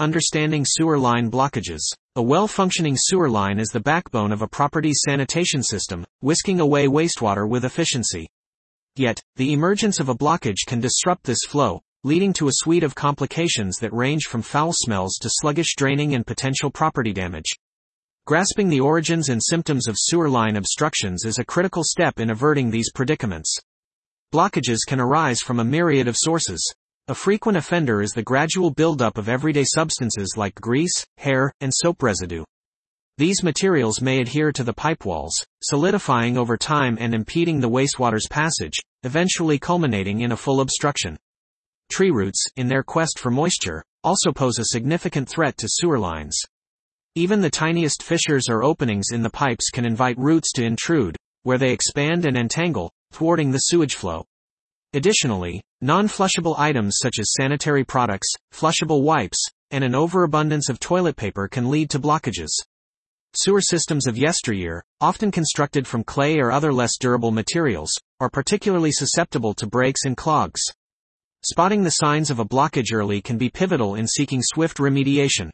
Understanding sewer line blockages. A well-functioning sewer line is the backbone of a property's sanitation system, whisking away wastewater with efficiency. Yet, the emergence of a blockage can disrupt this flow, leading to a suite of complications that range from foul smells to sluggish draining and potential property damage. Grasping the origins and symptoms of sewer line obstructions is a critical step in averting these predicaments. Blockages can arise from a myriad of sources. A frequent offender is the gradual buildup of everyday substances like grease, hair, and soap residue. These materials may adhere to the pipe walls, solidifying over time and impeding the wastewater's passage, eventually culminating in a full obstruction. Tree roots, in their quest for moisture, also pose a significant threat to sewer lines. Even the tiniest fissures or openings in the pipes can invite roots to intrude, where they expand and entangle, thwarting the sewage flow. Additionally, non-flushable items such as sanitary products, flushable wipes, and an overabundance of toilet paper can lead to blockages. Sewer systems of yesteryear, often constructed from clay or other less durable materials, are particularly susceptible to breaks and clogs. Spotting the signs of a blockage early can be pivotal in seeking swift remediation.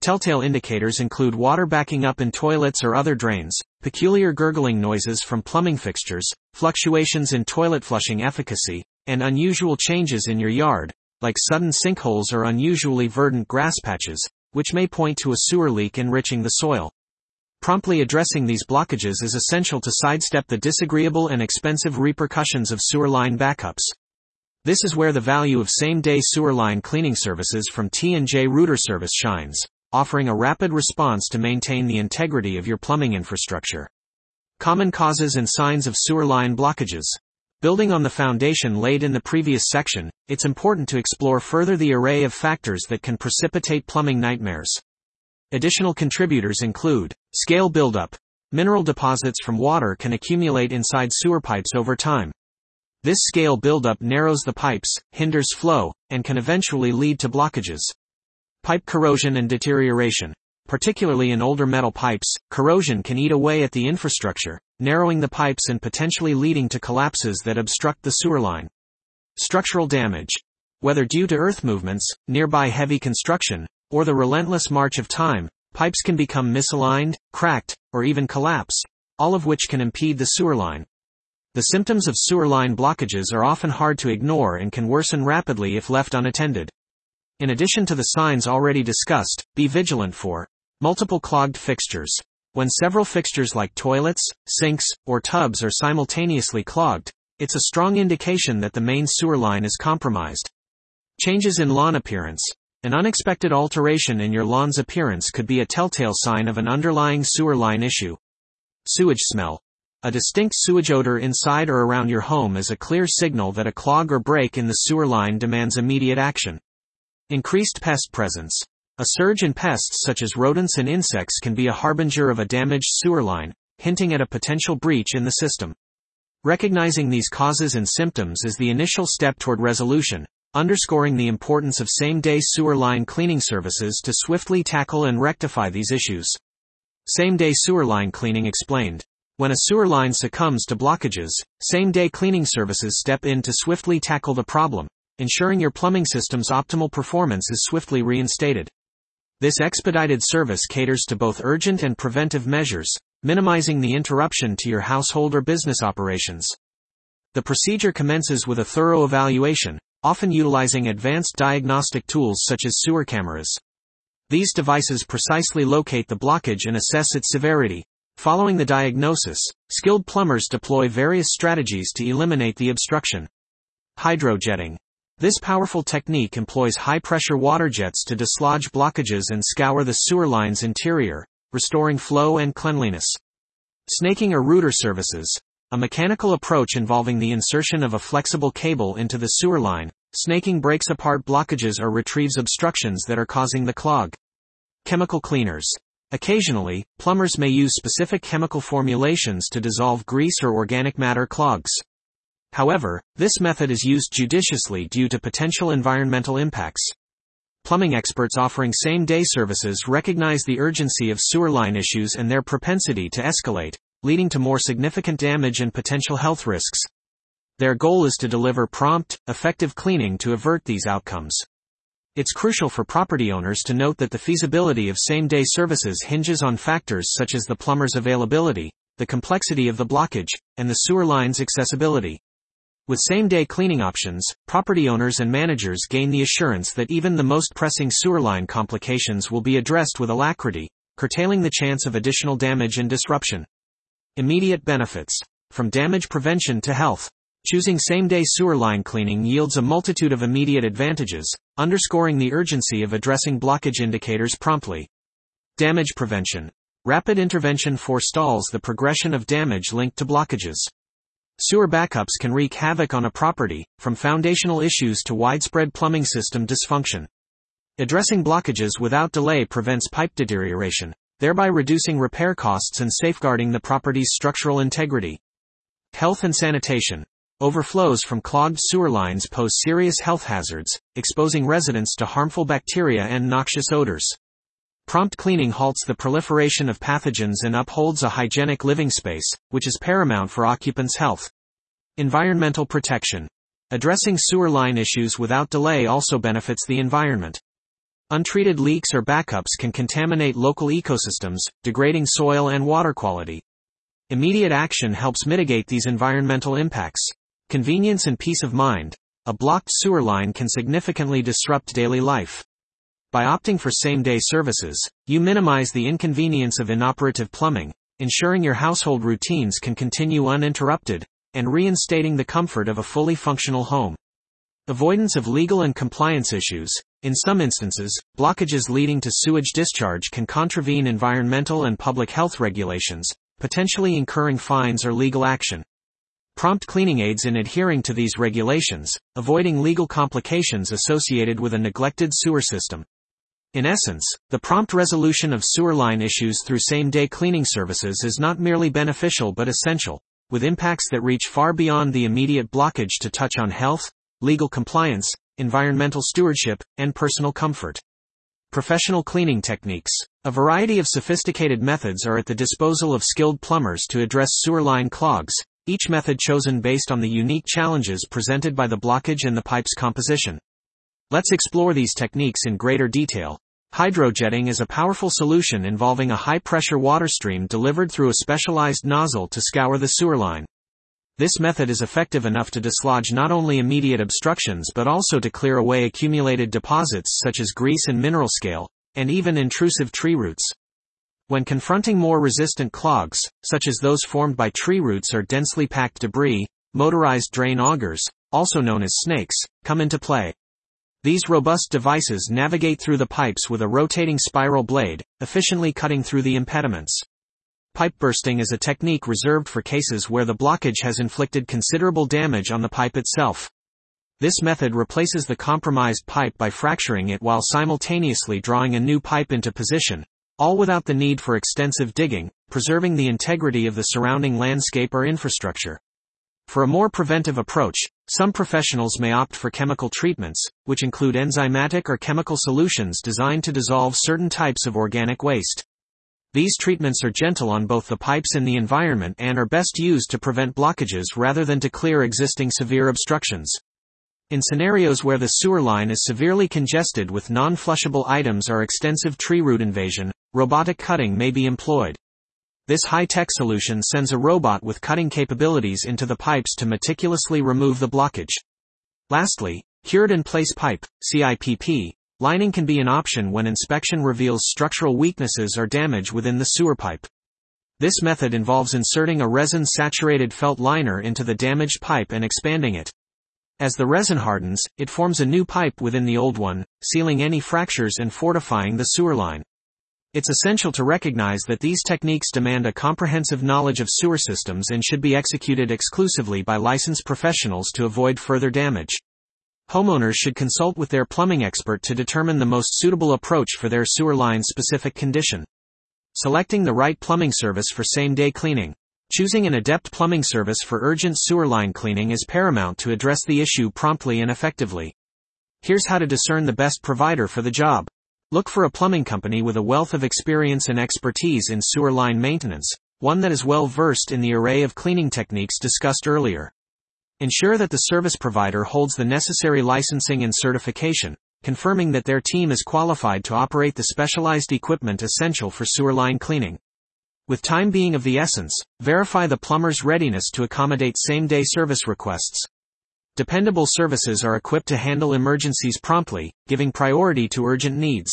Telltale indicators include water backing up in toilets or other drains, peculiar gurgling noises from plumbing fixtures, fluctuations in toilet flushing efficacy, and unusual changes in your yard, like sudden sinkholes or unusually verdant grass patches, which may point to a sewer leak enriching the soil. Promptly addressing these blockages is essential to sidestep the disagreeable and expensive repercussions of sewer line backups. This is where the value of same-day sewer line cleaning services from T&J Rooter Service shines offering a rapid response to maintain the integrity of your plumbing infrastructure. Common causes and signs of sewer line blockages. Building on the foundation laid in the previous section, it's important to explore further the array of factors that can precipitate plumbing nightmares. Additional contributors include scale buildup. Mineral deposits from water can accumulate inside sewer pipes over time. This scale buildup narrows the pipes, hinders flow, and can eventually lead to blockages. Pipe corrosion and deterioration. Particularly in older metal pipes, corrosion can eat away at the infrastructure, narrowing the pipes and potentially leading to collapses that obstruct the sewer line. Structural damage. Whether due to earth movements, nearby heavy construction, or the relentless march of time, pipes can become misaligned, cracked, or even collapse, all of which can impede the sewer line. The symptoms of sewer line blockages are often hard to ignore and can worsen rapidly if left unattended. In addition to the signs already discussed, be vigilant for multiple clogged fixtures. When several fixtures like toilets, sinks, or tubs are simultaneously clogged, it's a strong indication that the main sewer line is compromised. Changes in lawn appearance. An unexpected alteration in your lawn's appearance could be a telltale sign of an underlying sewer line issue. Sewage smell. A distinct sewage odor inside or around your home is a clear signal that a clog or break in the sewer line demands immediate action. Increased pest presence. A surge in pests such as rodents and insects can be a harbinger of a damaged sewer line, hinting at a potential breach in the system. Recognizing these causes and symptoms is the initial step toward resolution, underscoring the importance of same-day sewer line cleaning services to swiftly tackle and rectify these issues. Same-day sewer line cleaning explained. When a sewer line succumbs to blockages, same-day cleaning services step in to swiftly tackle the problem, ensuring your plumbing system's optimal performance is swiftly reinstated. This expedited service caters to both urgent and preventive measures, minimizing the interruption to your household or business operations. The procedure commences with a thorough evaluation, often utilizing advanced diagnostic tools such as sewer cameras. These devices precisely locate the blockage and assess its severity. Following the diagnosis, skilled plumbers deploy various strategies to eliminate the obstruction. Hydrojetting. This powerful technique employs high-pressure water jets to dislodge blockages and scour the sewer line's interior, restoring flow and cleanliness. Snaking or rooter services. A mechanical approach involving the insertion of a flexible cable into the sewer line. Snaking breaks apart blockages or retrieves obstructions that are causing the clog. Chemical cleaners. Occasionally, plumbers may use specific chemical formulations to dissolve grease or organic matter clogs. However, this method is used judiciously due to potential environmental impacts. Plumbing experts offering same-day services recognize the urgency of sewer line issues and their propensity to escalate, leading to more significant damage and potential health risks. Their goal is to deliver prompt, effective cleaning to avert these outcomes. It's crucial for property owners to note that the feasibility of same-day services hinges on factors such as the plumber's availability, the complexity of the blockage, and the sewer line's accessibility. With same-day cleaning options, property owners and managers gain the assurance that even the most pressing sewer line complications will be addressed with alacrity, curtailing the chance of additional damage and disruption. Immediate benefits. From damage prevention to health. Choosing same-day sewer line cleaning yields a multitude of immediate advantages, underscoring the urgency of addressing blockage indicators promptly. Damage prevention. Rapid intervention forestalls the progression of damage linked to blockages. Sewer backups can wreak havoc on a property, from foundational issues to widespread plumbing system dysfunction. Addressing blockages without delay prevents pipe deterioration, thereby reducing repair costs and safeguarding the property's structural integrity. Health and sanitation. Overflows from clogged sewer lines pose serious health hazards, exposing residents to harmful bacteria and noxious odors. Prompt cleaning halts the proliferation of pathogens and upholds a hygienic living space, which is paramount for occupants' health. Environmental protection. Addressing sewer line issues without delay also benefits the environment. Untreated leaks or backups can contaminate local ecosystems, degrading soil and water quality. Immediate action helps mitigate these environmental impacts. Convenience and peace of mind. A blocked sewer line can significantly disrupt daily life. By opting for same-day services, you minimize the inconvenience of inoperative plumbing, ensuring your household routines can continue uninterrupted, and reinstating the comfort of a fully functional home. Avoidance of legal and compliance issues. In some instances, blockages leading to sewage discharge can contravene environmental and public health regulations, potentially incurring fines or legal action. Prompt cleaning aids in adhering to these regulations, avoiding legal complications associated with a neglected sewer system. In essence, the prompt resolution of sewer line issues through same-day cleaning services is not merely beneficial but essential, with impacts that reach far beyond the immediate blockage to touch on health, legal compliance, environmental stewardship, and personal comfort. Professional cleaning techniques. A variety of sophisticated methods are at the disposal of skilled plumbers to address sewer line clogs, each method chosen based on the unique challenges presented by the blockage and the pipe's composition. Let's explore these techniques in greater detail. Hydrojetting is a powerful solution involving a high-pressure water stream delivered through a specialized nozzle to scour the sewer line. This method is effective enough to dislodge not only immediate obstructions but also to clear away accumulated deposits such as grease and mineral scale, and even intrusive tree roots. When confronting more resistant clogs, such as those formed by tree roots or densely packed debris, motorized drain augers, also known as snakes, come into play. These robust devices navigate through the pipes with a rotating spiral blade, efficiently cutting through the impediments. Pipe bursting is a technique reserved for cases where the blockage has inflicted considerable damage on the pipe itself. This method replaces the compromised pipe by fracturing it while simultaneously drawing a new pipe into position, all without the need for extensive digging, preserving the integrity of the surrounding landscape or infrastructure. For a more preventive approach, some professionals may opt for chemical treatments, which include enzymatic or chemical solutions designed to dissolve certain types of organic waste. These treatments are gentle on both the pipes and the environment and are best used to prevent blockages rather than to clear existing severe obstructions. In scenarios where the sewer line is severely congested with non-flushable items or extensive tree root invasion, robotic cutting may be employed. This high-tech solution sends a robot with cutting capabilities into the pipes to meticulously remove the blockage. Lastly, cured in place pipe, CIPP, lining can be an option when inspection reveals structural weaknesses or damage within the sewer pipe. This method involves inserting a resin-saturated felt liner into the damaged pipe and expanding it. As the resin hardens, it forms a new pipe within the old one, sealing any fractures and fortifying the sewer line. It's essential to recognize that these techniques demand a comprehensive knowledge of sewer systems and should be executed exclusively by licensed professionals to avoid further damage. Homeowners should consult with their plumbing expert to determine the most suitable approach for their sewer line specific condition. Selecting the right plumbing service for same day cleaning. Choosing an adept plumbing service for urgent sewer line cleaning is paramount to address the issue promptly and effectively. Here's how to discern the best provider for the job. Look for a plumbing company with a wealth of experience and expertise in sewer line maintenance, one that is well versed in the array of cleaning techniques discussed earlier. Ensure that the service provider holds the necessary licensing and certification, confirming that their team is qualified to operate the specialized equipment essential for sewer line cleaning. With time being of the essence, verify the plumber's readiness to accommodate same-day service requests. Dependable services are equipped to handle emergencies promptly, giving priority to urgent needs.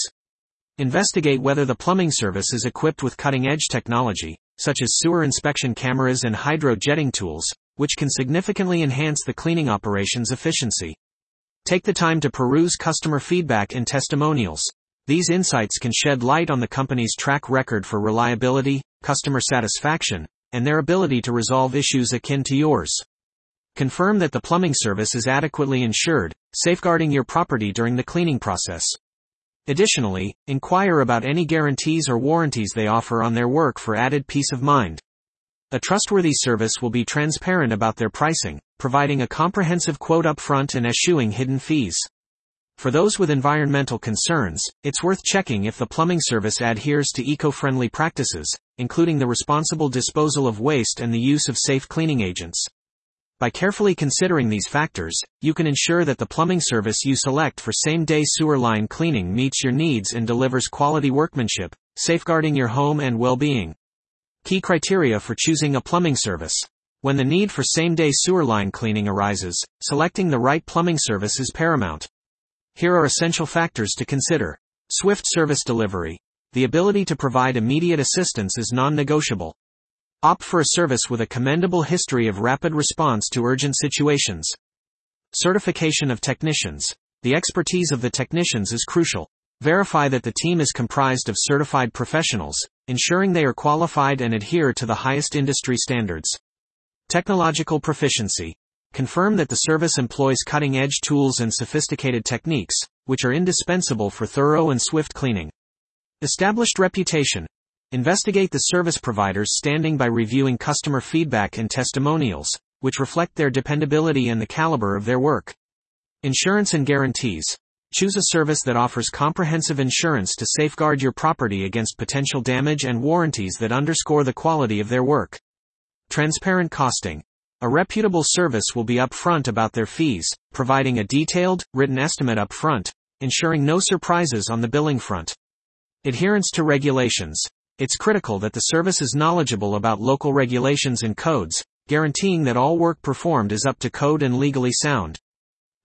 Investigate whether the plumbing service is equipped with cutting-edge technology, such as sewer inspection cameras and hydro jetting tools, which can significantly enhance the cleaning operations efficiency. Take the time to peruse customer feedback and testimonials. These insights can shed light on the company's track record for reliability, customer satisfaction, and their ability to resolve issues akin to yours. Confirm that the plumbing service is adequately insured, safeguarding your property during the cleaning process. Additionally, inquire about any guarantees or warranties they offer on their work for added peace of mind. A trustworthy service will be transparent about their pricing, providing a comprehensive quote upfront and eschewing hidden fees. For those with environmental concerns, it's worth checking if the plumbing service adheres to eco-friendly practices, including the responsible disposal of waste and the use of safe cleaning agents. By carefully considering these factors, you can ensure that the plumbing service you select for same-day sewer line cleaning meets your needs and delivers quality workmanship, safeguarding your home and well-being. Key criteria for choosing a plumbing service. When the need for same-day sewer line cleaning arises, selecting the right plumbing service is paramount. Here are essential factors to consider. Swift service delivery. The ability to provide immediate assistance is non-negotiable. Opt for a service with a commendable history of rapid response to urgent situations. Certification of technicians. The expertise of the technicians is crucial. Verify that the team is comprised of certified professionals, ensuring they are qualified and adhere to the highest industry standards. Technological proficiency. Confirm that the service employs cutting-edge tools and sophisticated techniques, which are indispensable for thorough and swift cleaning. Established reputation. Investigate the service provider's standing by reviewing customer feedback and testimonials, which reflect their dependability and the caliber of their work. Insurance and guarantees. Choose a service that offers comprehensive insurance to safeguard your property against potential damage and warranties that underscore the quality of their work. Transparent costing. A reputable service will be upfront about their fees, providing a detailed, written estimate upfront, ensuring no surprises on the billing front. Adherence to regulations. It's critical that the service is knowledgeable about local regulations and codes, guaranteeing that all work performed is up to code and legally sound.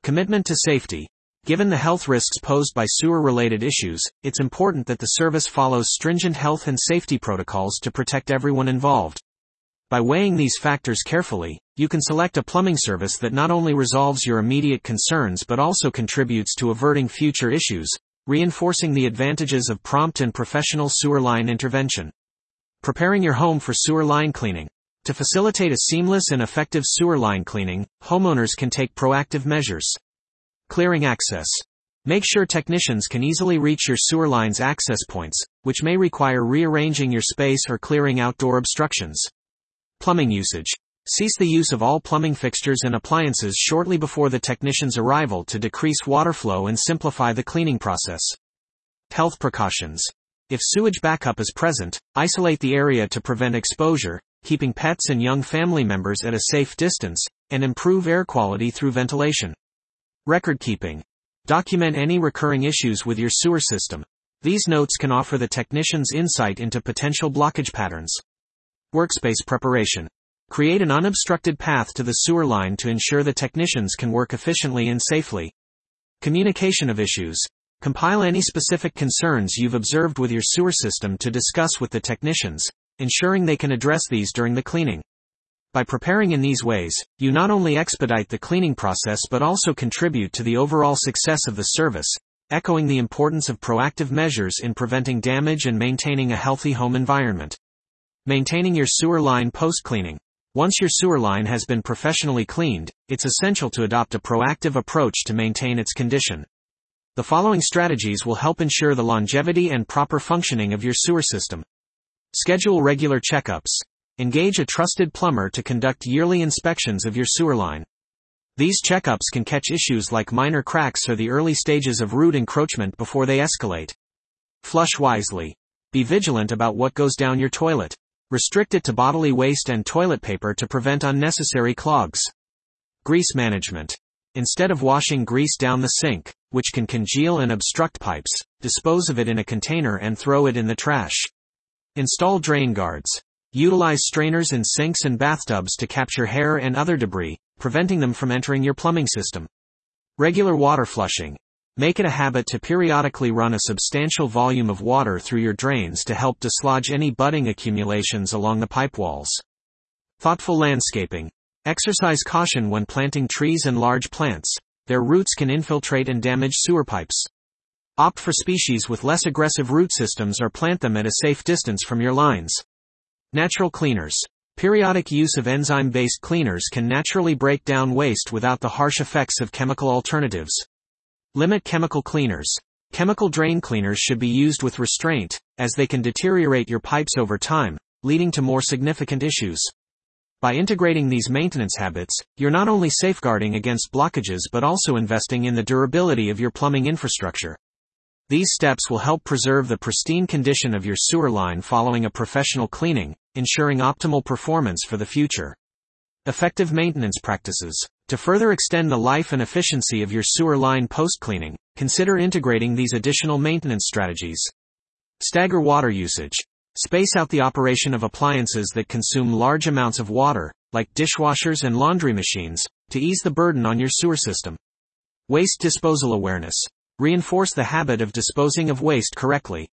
Commitment to safety. Given the health risks posed by sewer related issues, it's important that the service follows stringent health and safety protocols to protect everyone involved. By weighing these factors carefully, you can select a plumbing service that not only resolves your immediate concerns but also contributes to averting future issues, reinforcing the advantages of prompt and professional sewer line intervention. Preparing your home for sewer line cleaning. To facilitate a seamless and effective sewer line cleaning, homeowners can take proactive measures. Clearing access. Make sure technicians can easily reach your sewer line's access points, which may require rearranging your space or clearing outdoor obstructions. Plumbing usage. Cease the use of all plumbing fixtures and appliances shortly before the technician's arrival to decrease water flow and simplify the cleaning process. Health precautions. If sewage backup is present, isolate the area to prevent exposure, keeping pets and young family members at a safe distance, and improve air quality through ventilation. Record keeping. Document any recurring issues with your sewer system. These notes can offer the technicians insight into potential blockage patterns. Workspace preparation. Create an unobstructed path to the sewer line to ensure the technicians can work efficiently and safely. Communication of issues. Compile any specific concerns you've observed with your sewer system to discuss with the technicians, ensuring they can address these during the cleaning. By preparing in these ways, you not only expedite the cleaning process but also contribute to the overall success of the service, echoing the importance of proactive measures in preventing damage and maintaining a healthy home environment. Maintaining your sewer line post-cleaning. Once your sewer line has been professionally cleaned, it's essential to adopt a proactive approach to maintain its condition. The following strategies will help ensure the longevity and proper functioning of your sewer system. Schedule regular checkups. Engage a trusted plumber to conduct yearly inspections of your sewer line. These checkups can catch issues like minor cracks or the early stages of root encroachment before they escalate. Flush wisely. Be vigilant about what goes down your toilet. Restrict it to bodily waste and toilet paper to prevent unnecessary clogs. Grease management. Instead of washing grease down the sink, which can congeal and obstruct pipes, dispose of it in a container and throw it in the trash. Install drain guards. Utilize strainers in sinks and bathtubs to capture hair and other debris, preventing them from entering your plumbing system. Regular water flushing. Make it a habit to periodically run a substantial volume of water through your drains to help dislodge any budding accumulations along the pipe walls. Thoughtful landscaping. Exercise caution when planting trees and large plants. Their roots can infiltrate and damage sewer pipes. Opt for species with less aggressive root systems or plant them at a safe distance from your lines. Natural cleaners. Periodic use of enzyme-based cleaners can naturally break down waste without the harsh effects of chemical alternatives. Limit chemical cleaners. Chemical drain cleaners should be used with restraint, as they can deteriorate your pipes over time, leading to more significant issues. By integrating these maintenance habits, you're not only safeguarding against blockages but also investing in the durability of your plumbing infrastructure. These steps will help preserve the pristine condition of your sewer line following a professional cleaning, ensuring optimal performance for the future. Effective maintenance practices. To further extend the life and efficiency of your sewer line post cleaning, consider integrating these additional maintenance strategies. Stagger water usage. Space out the operation of appliances that consume large amounts of water, like dishwashers and laundry machines, to ease the burden on your sewer system. Waste disposal awareness. Reinforce the habit of disposing of waste correctly.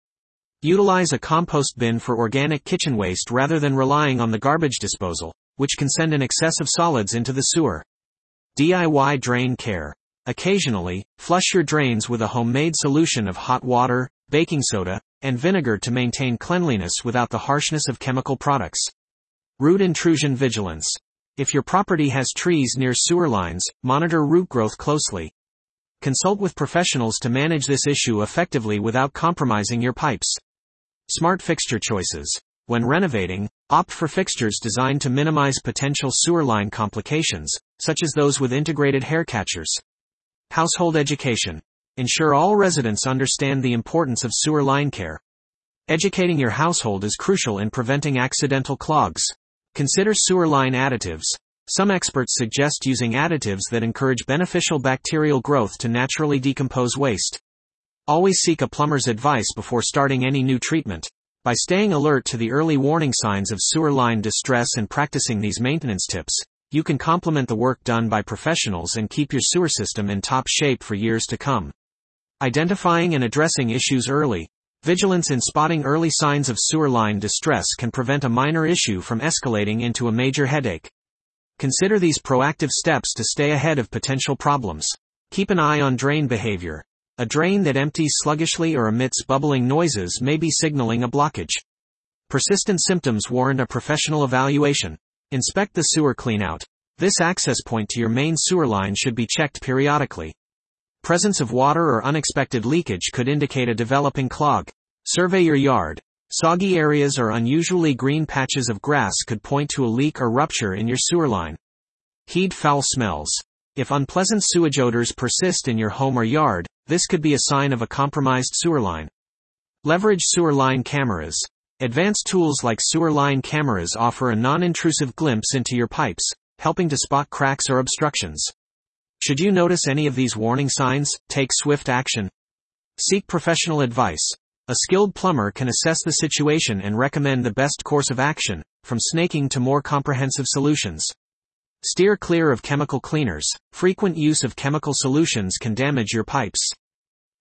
Utilize a compost bin for organic kitchen waste rather than relying on the garbage disposal, which can send an excess of solids into the sewer. DIY drain care. Occasionally, flush your drains with a homemade solution of hot water, baking soda, and vinegar to maintain cleanliness without the harshness of chemical products. Root intrusion vigilance. If your property has trees near sewer lines, monitor root growth closely. Consult with professionals to manage this issue effectively without compromising your pipes. Smart fixture choices. When renovating, opt for fixtures designed to minimize potential sewer line complications, such as those with integrated hair catchers. Household education. Ensure all residents understand the importance of sewer line care. Educating your household is crucial in preventing accidental clogs. Consider sewer line additives, some experts suggest using additives that encourage beneficial bacterial growth to naturally decompose waste. Always seek a plumber's advice before starting any new treatment. By staying alert to the early warning signs of sewer line distress and practicing these maintenance tips, you can complement the work done by professionals and keep your sewer system in top shape for years to come. Identifying and addressing issues early. Vigilance in spotting early signs of sewer line distress can prevent a minor issue from escalating into a major headache. Consider these proactive steps to stay ahead of potential problems. Keep an eye on drain behavior. A drain that empties sluggishly or emits bubbling noises may be signaling a blockage. Persistent symptoms warrant a professional evaluation. Inspect the sewer cleanout. This access point to your main sewer line should be checked periodically. Presence of water or unexpected leakage could indicate a developing clog. Survey your yard. Soggy areas or unusually green patches of grass could point to a leak or rupture in your sewer line. Heed foul smells. If unpleasant sewage odors persist in your home or yard, this could be a sign of a compromised sewer line. Leverage sewer line cameras. Advanced tools like sewer line cameras offer a non-intrusive glimpse into your pipes, helping to spot cracks or obstructions. Should you notice any of these warning signs, take swift action. Seek professional advice. A skilled plumber can assess the situation and recommend the best course of action, from snaking to more comprehensive solutions. Steer clear of chemical cleaners. Frequent use of chemical solutions can damage your pipes.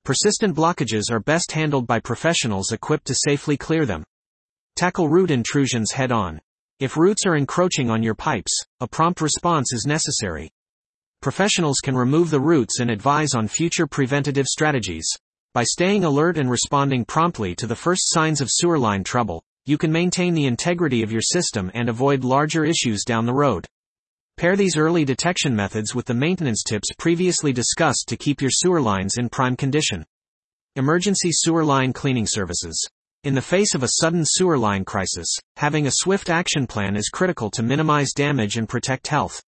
Persistent blockages are best handled by professionals equipped to safely clear them. Tackle root intrusions head on. If roots are encroaching on your pipes, a prompt response is necessary. Professionals can remove the roots and advise on future preventative strategies. By staying alert and responding promptly to the first signs of sewer line trouble, you can maintain the integrity of your system and avoid larger issues down the road. Pair these early detection methods with the maintenance tips previously discussed to keep your sewer lines in prime condition. Emergency sewer line cleaning services. In the face of a sudden sewer line crisis, having a swift action plan is critical to minimize damage and protect health.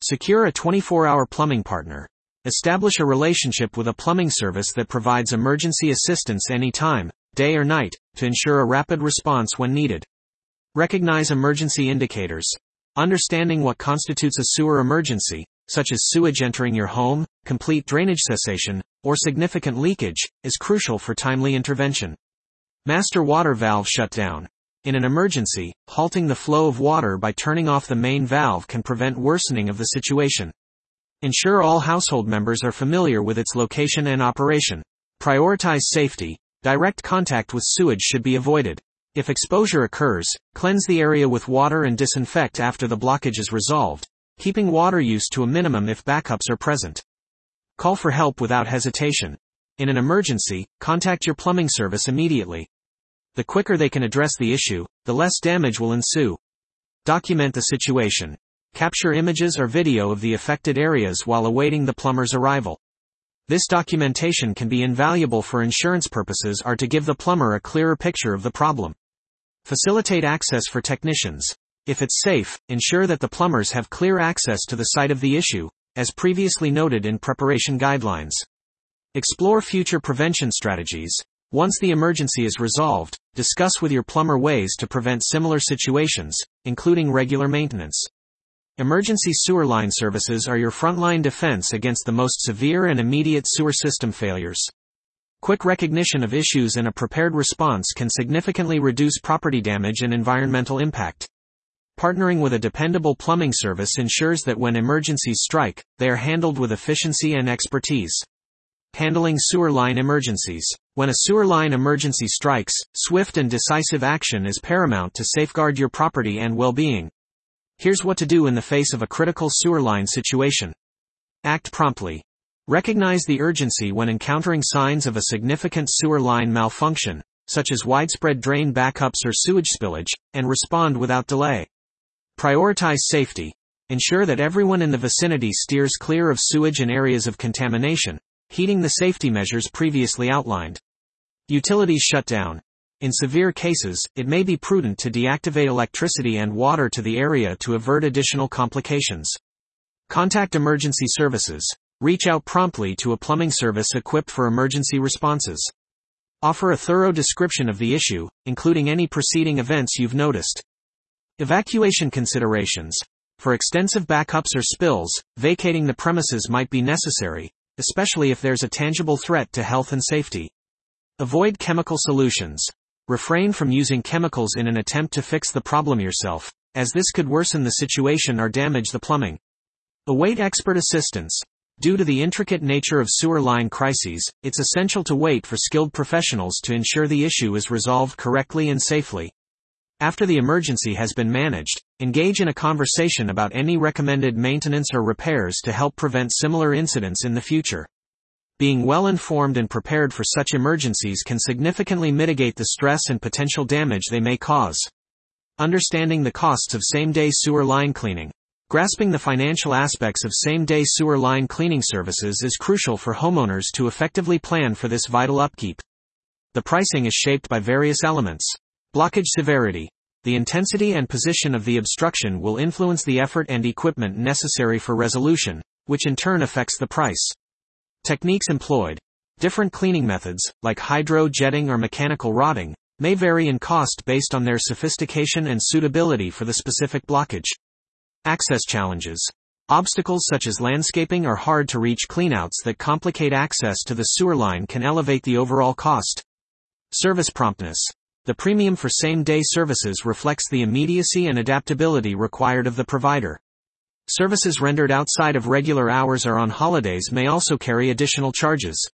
Secure a 24 hour plumbing partner. Establish a relationship with a plumbing service that provides emergency assistance anytime, day or night, to ensure a rapid response when needed. Recognize emergency indicators. Understanding what constitutes a sewer emergency, such as sewage entering your home, complete drainage cessation, or significant leakage, is crucial for timely intervention. Master water valve shutdown. In an emergency, halting the flow of water by turning off the main valve can prevent worsening of the situation. Ensure all household members are familiar with its location and operation. Prioritize safety. Direct contact with sewage should be avoided. If exposure occurs, cleanse the area with water and disinfect after the blockage is resolved, keeping water use to a minimum if backups are present. Call for help without hesitation. In an emergency, contact your plumbing service immediately. The quicker they can address the issue, the less damage will ensue. Document the situation. Capture images or video of the affected areas while awaiting the plumber's arrival. This documentation can be invaluable for insurance purposes or to give the plumber a clearer picture of the problem. Facilitate access for technicians. If it's safe, ensure that the plumbers have clear access to the site of the issue, as previously noted in preparation guidelines. Explore future prevention strategies. Once the emergency is resolved, discuss with your plumber ways to prevent similar situations, including regular maintenance. Emergency sewer line services are your frontline defense against the most severe and immediate sewer system failures. Quick recognition of issues and a prepared response can significantly reduce property damage and environmental impact. Partnering with a dependable plumbing service ensures that when emergencies strike, they are handled with efficiency and expertise. Handling sewer line emergencies. When a sewer line emergency strikes, swift and decisive action is paramount to safeguard your property and well-being. Here's what to do in the face of a critical sewer line situation. Act promptly. Recognize the urgency when encountering signs of a significant sewer line malfunction, such as widespread drain backups or sewage spillage, and respond without delay. Prioritize safety. Ensure that everyone in the vicinity steers clear of sewage and areas of contamination, heeding the safety measures previously outlined. Utilities shut down. In severe cases, it may be prudent to deactivate electricity and water to the area to avert additional complications. Contact emergency services. Reach out promptly to a plumbing service equipped for emergency responses. Offer a thorough description of the issue, including any preceding events you've noticed. Evacuation considerations. For extensive backups or spills, vacating the premises might be necessary, especially if there's a tangible threat to health and safety. Avoid chemical solutions. Refrain from using chemicals in an attempt to fix the problem yourself, as this could worsen the situation or damage the plumbing. Await expert assistance. Due to the intricate nature of sewer line crises, it's essential to wait for skilled professionals to ensure the issue is resolved correctly and safely. After the emergency has been managed, engage in a conversation about any recommended maintenance or repairs to help prevent similar incidents in the future. Being well informed and prepared for such emergencies can significantly mitigate the stress and potential damage they may cause. Understanding the costs of same-day sewer line cleaning. Grasping the financial aspects of same-day sewer line cleaning services is crucial for homeowners to effectively plan for this vital upkeep. The pricing is shaped by various elements. Blockage severity. The intensity and position of the obstruction will influence the effort and equipment necessary for resolution, which in turn affects the price. Techniques employed. Different cleaning methods, like hydro jetting or mechanical rodding, may vary in cost based on their sophistication and suitability for the specific blockage. Access challenges. Obstacles such as landscaping or hard to reach cleanouts that complicate access to the sewer line can elevate the overall cost. Service promptness. The premium for same day services reflects the immediacy and adaptability required of the provider. Services rendered outside of regular hours or on holidays may also carry additional charges.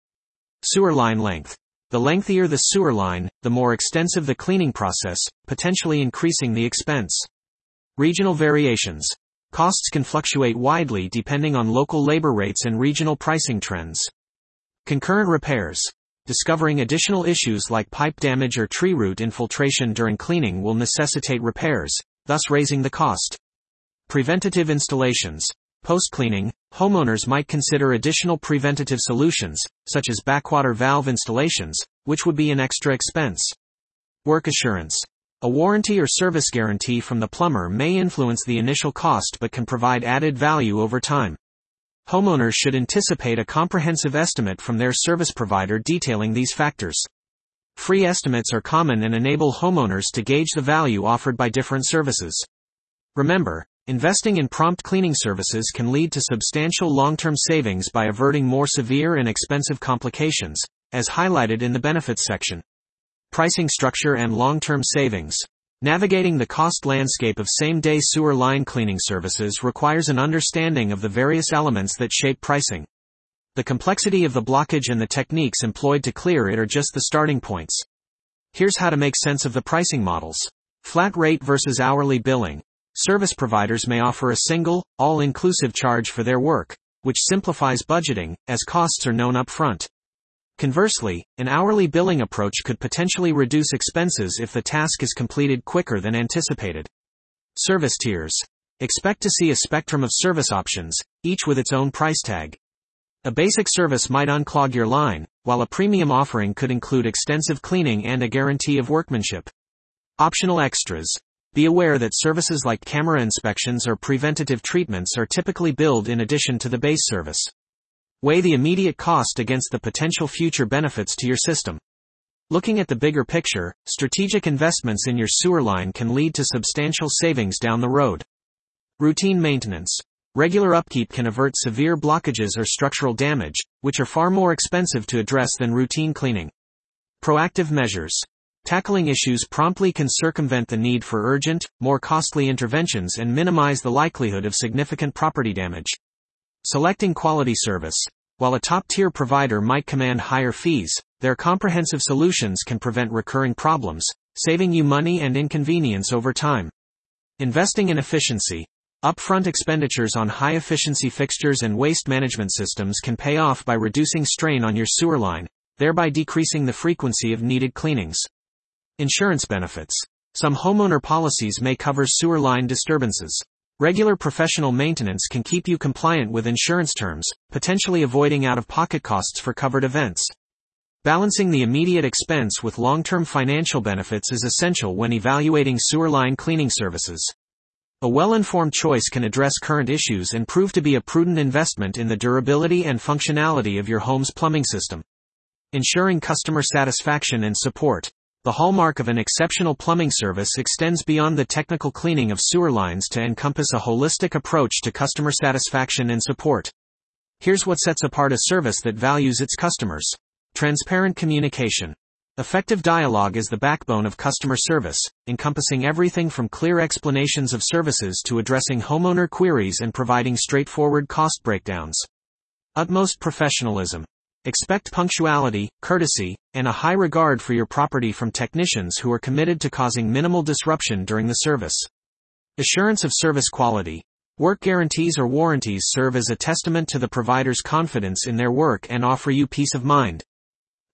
Sewer line length. The lengthier the sewer line, the more extensive the cleaning process, potentially increasing the expense. Regional variations. Costs can fluctuate widely depending on local labor rates and regional pricing trends. Concurrent repairs. Discovering additional issues like pipe damage or tree root infiltration during cleaning will necessitate repairs, thus raising the cost. Preventative installations. Post-cleaning, homeowners might consider additional preventative solutions, such as backwater valve installations, which would be an extra expense. Work assurance. A warranty or service guarantee from the plumber may influence the initial cost but can provide added value over time. Homeowners should anticipate a comprehensive estimate from their service provider detailing these factors. Free estimates are common and enable homeowners to gauge the value offered by different services. Remember, Investing in prompt cleaning services can lead to substantial long-term savings by averting more severe and expensive complications, as highlighted in the benefits section. Pricing structure and long-term savings. Navigating the cost landscape of same-day sewer line cleaning services requires an understanding of the various elements that shape pricing. The complexity of the blockage and the techniques employed to clear it are just the starting points. Here's how to make sense of the pricing models. Flat rate versus hourly billing. Service providers may offer a single, all-inclusive charge for their work, which simplifies budgeting, as costs are known upfront. Conversely, an hourly billing approach could potentially reduce expenses if the task is completed quicker than anticipated. Service tiers. Expect to see a spectrum of service options, each with its own price tag. A basic service might unclog your line, while a premium offering could include extensive cleaning and a guarantee of workmanship. Optional extras. Be aware that services like camera inspections or preventative treatments are typically billed in addition to the base service. Weigh the immediate cost against the potential future benefits to your system. Looking at the bigger picture, strategic investments in your sewer line can lead to substantial savings down the road. Routine maintenance. Regular upkeep can avert severe blockages or structural damage, which are far more expensive to address than routine cleaning. Proactive measures. Tackling issues promptly can circumvent the need for urgent, more costly interventions and minimize the likelihood of significant property damage. Selecting quality service. While a top-tier provider might command higher fees, their comprehensive solutions can prevent recurring problems, saving you money and inconvenience over time. Investing in efficiency. Upfront expenditures on high efficiency fixtures and waste management systems can pay off by reducing strain on your sewer line, thereby decreasing the frequency of needed cleanings. Insurance benefits. Some homeowner policies may cover sewer line disturbances. Regular professional maintenance can keep you compliant with insurance terms, potentially avoiding out of pocket costs for covered events. Balancing the immediate expense with long term financial benefits is essential when evaluating sewer line cleaning services. A well-informed choice can address current issues and prove to be a prudent investment in the durability and functionality of your home's plumbing system. Ensuring customer satisfaction and support. The hallmark of an exceptional plumbing service extends beyond the technical cleaning of sewer lines to encompass a holistic approach to customer satisfaction and support. Here's what sets apart a service that values its customers. Transparent communication. Effective dialogue is the backbone of customer service, encompassing everything from clear explanations of services to addressing homeowner queries and providing straightforward cost breakdowns. Utmost professionalism. Expect punctuality, courtesy, and a high regard for your property from technicians who are committed to causing minimal disruption during the service. Assurance of service quality. Work guarantees or warranties serve as a testament to the provider's confidence in their work and offer you peace of mind.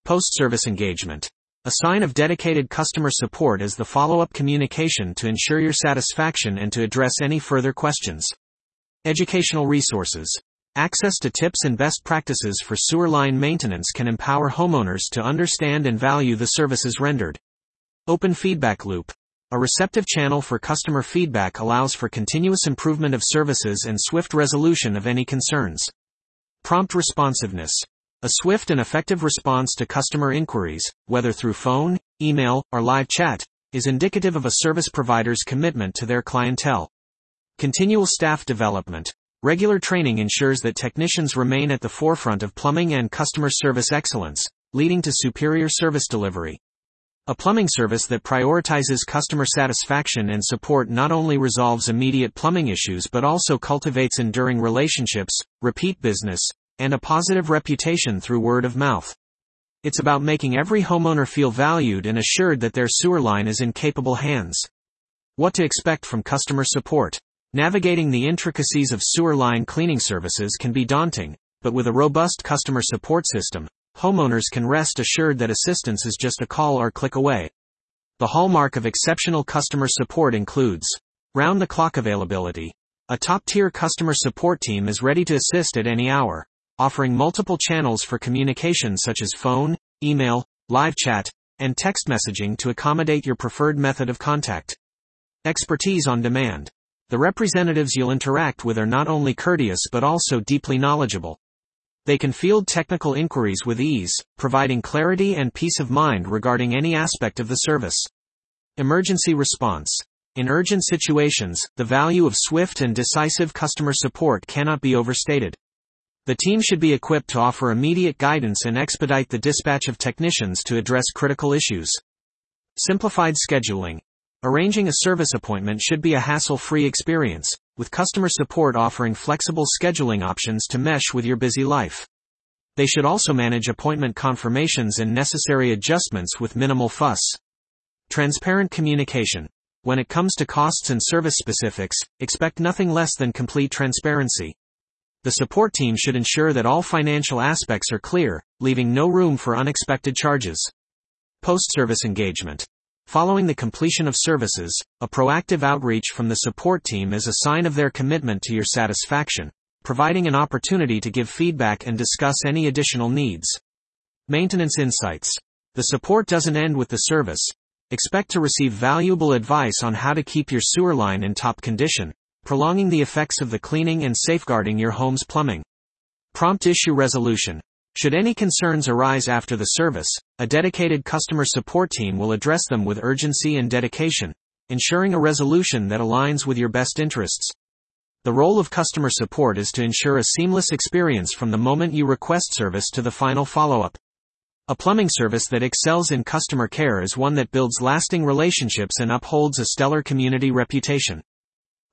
Post-service engagement. A sign of dedicated customer support is the follow-up communication to ensure your satisfaction and to address any further questions. Educational resources. Access to tips and best practices for sewer line maintenance can empower homeowners to understand and value the services rendered. Open feedback loop. A receptive channel for customer feedback allows for continuous improvement of services and swift resolution of any concerns. Prompt responsiveness. A swift and effective response to customer inquiries, whether through phone, email, or live chat, is indicative of a service provider's commitment to their clientele. Continual staff development. Regular training ensures that technicians remain at the forefront of plumbing and customer service excellence, leading to superior service delivery. A plumbing service that prioritizes customer satisfaction and support not only resolves immediate plumbing issues but also cultivates enduring relationships, repeat business, and a positive reputation through word of mouth. It's about making every homeowner feel valued and assured that their sewer line is in capable hands. What to expect from customer support. Navigating the intricacies of sewer line cleaning services can be daunting, but with a robust customer support system, homeowners can rest assured that assistance is just a call or click away. The hallmark of exceptional customer support includes round the clock availability. A top tier customer support team is ready to assist at any hour offering multiple channels for communication such as phone, email, live chat, and text messaging to accommodate your preferred method of contact. Expertise on demand. The representatives you'll interact with are not only courteous but also deeply knowledgeable. They can field technical inquiries with ease, providing clarity and peace of mind regarding any aspect of the service. Emergency response. In urgent situations, the value of swift and decisive customer support cannot be overstated. The team should be equipped to offer immediate guidance and expedite the dispatch of technicians to address critical issues. Simplified scheduling. Arranging a service appointment should be a hassle-free experience, with customer support offering flexible scheduling options to mesh with your busy life. They should also manage appointment confirmations and necessary adjustments with minimal fuss. Transparent communication. When it comes to costs and service specifics, expect nothing less than complete transparency. The support team should ensure that all financial aspects are clear, leaving no room for unexpected charges. Post-service engagement. Following the completion of services, a proactive outreach from the support team is a sign of their commitment to your satisfaction, providing an opportunity to give feedback and discuss any additional needs. Maintenance insights. The support doesn't end with the service. Expect to receive valuable advice on how to keep your sewer line in top condition, prolonging the effects of the cleaning and safeguarding your home's plumbing. Prompt issue resolution. Should any concerns arise after the service, a dedicated customer support team will address them with urgency and dedication, ensuring a resolution that aligns with your best interests. The role of customer support is to ensure a seamless experience from the moment you request service to the final follow-up. A plumbing service that excels in customer care is one that builds lasting relationships and upholds a stellar community reputation.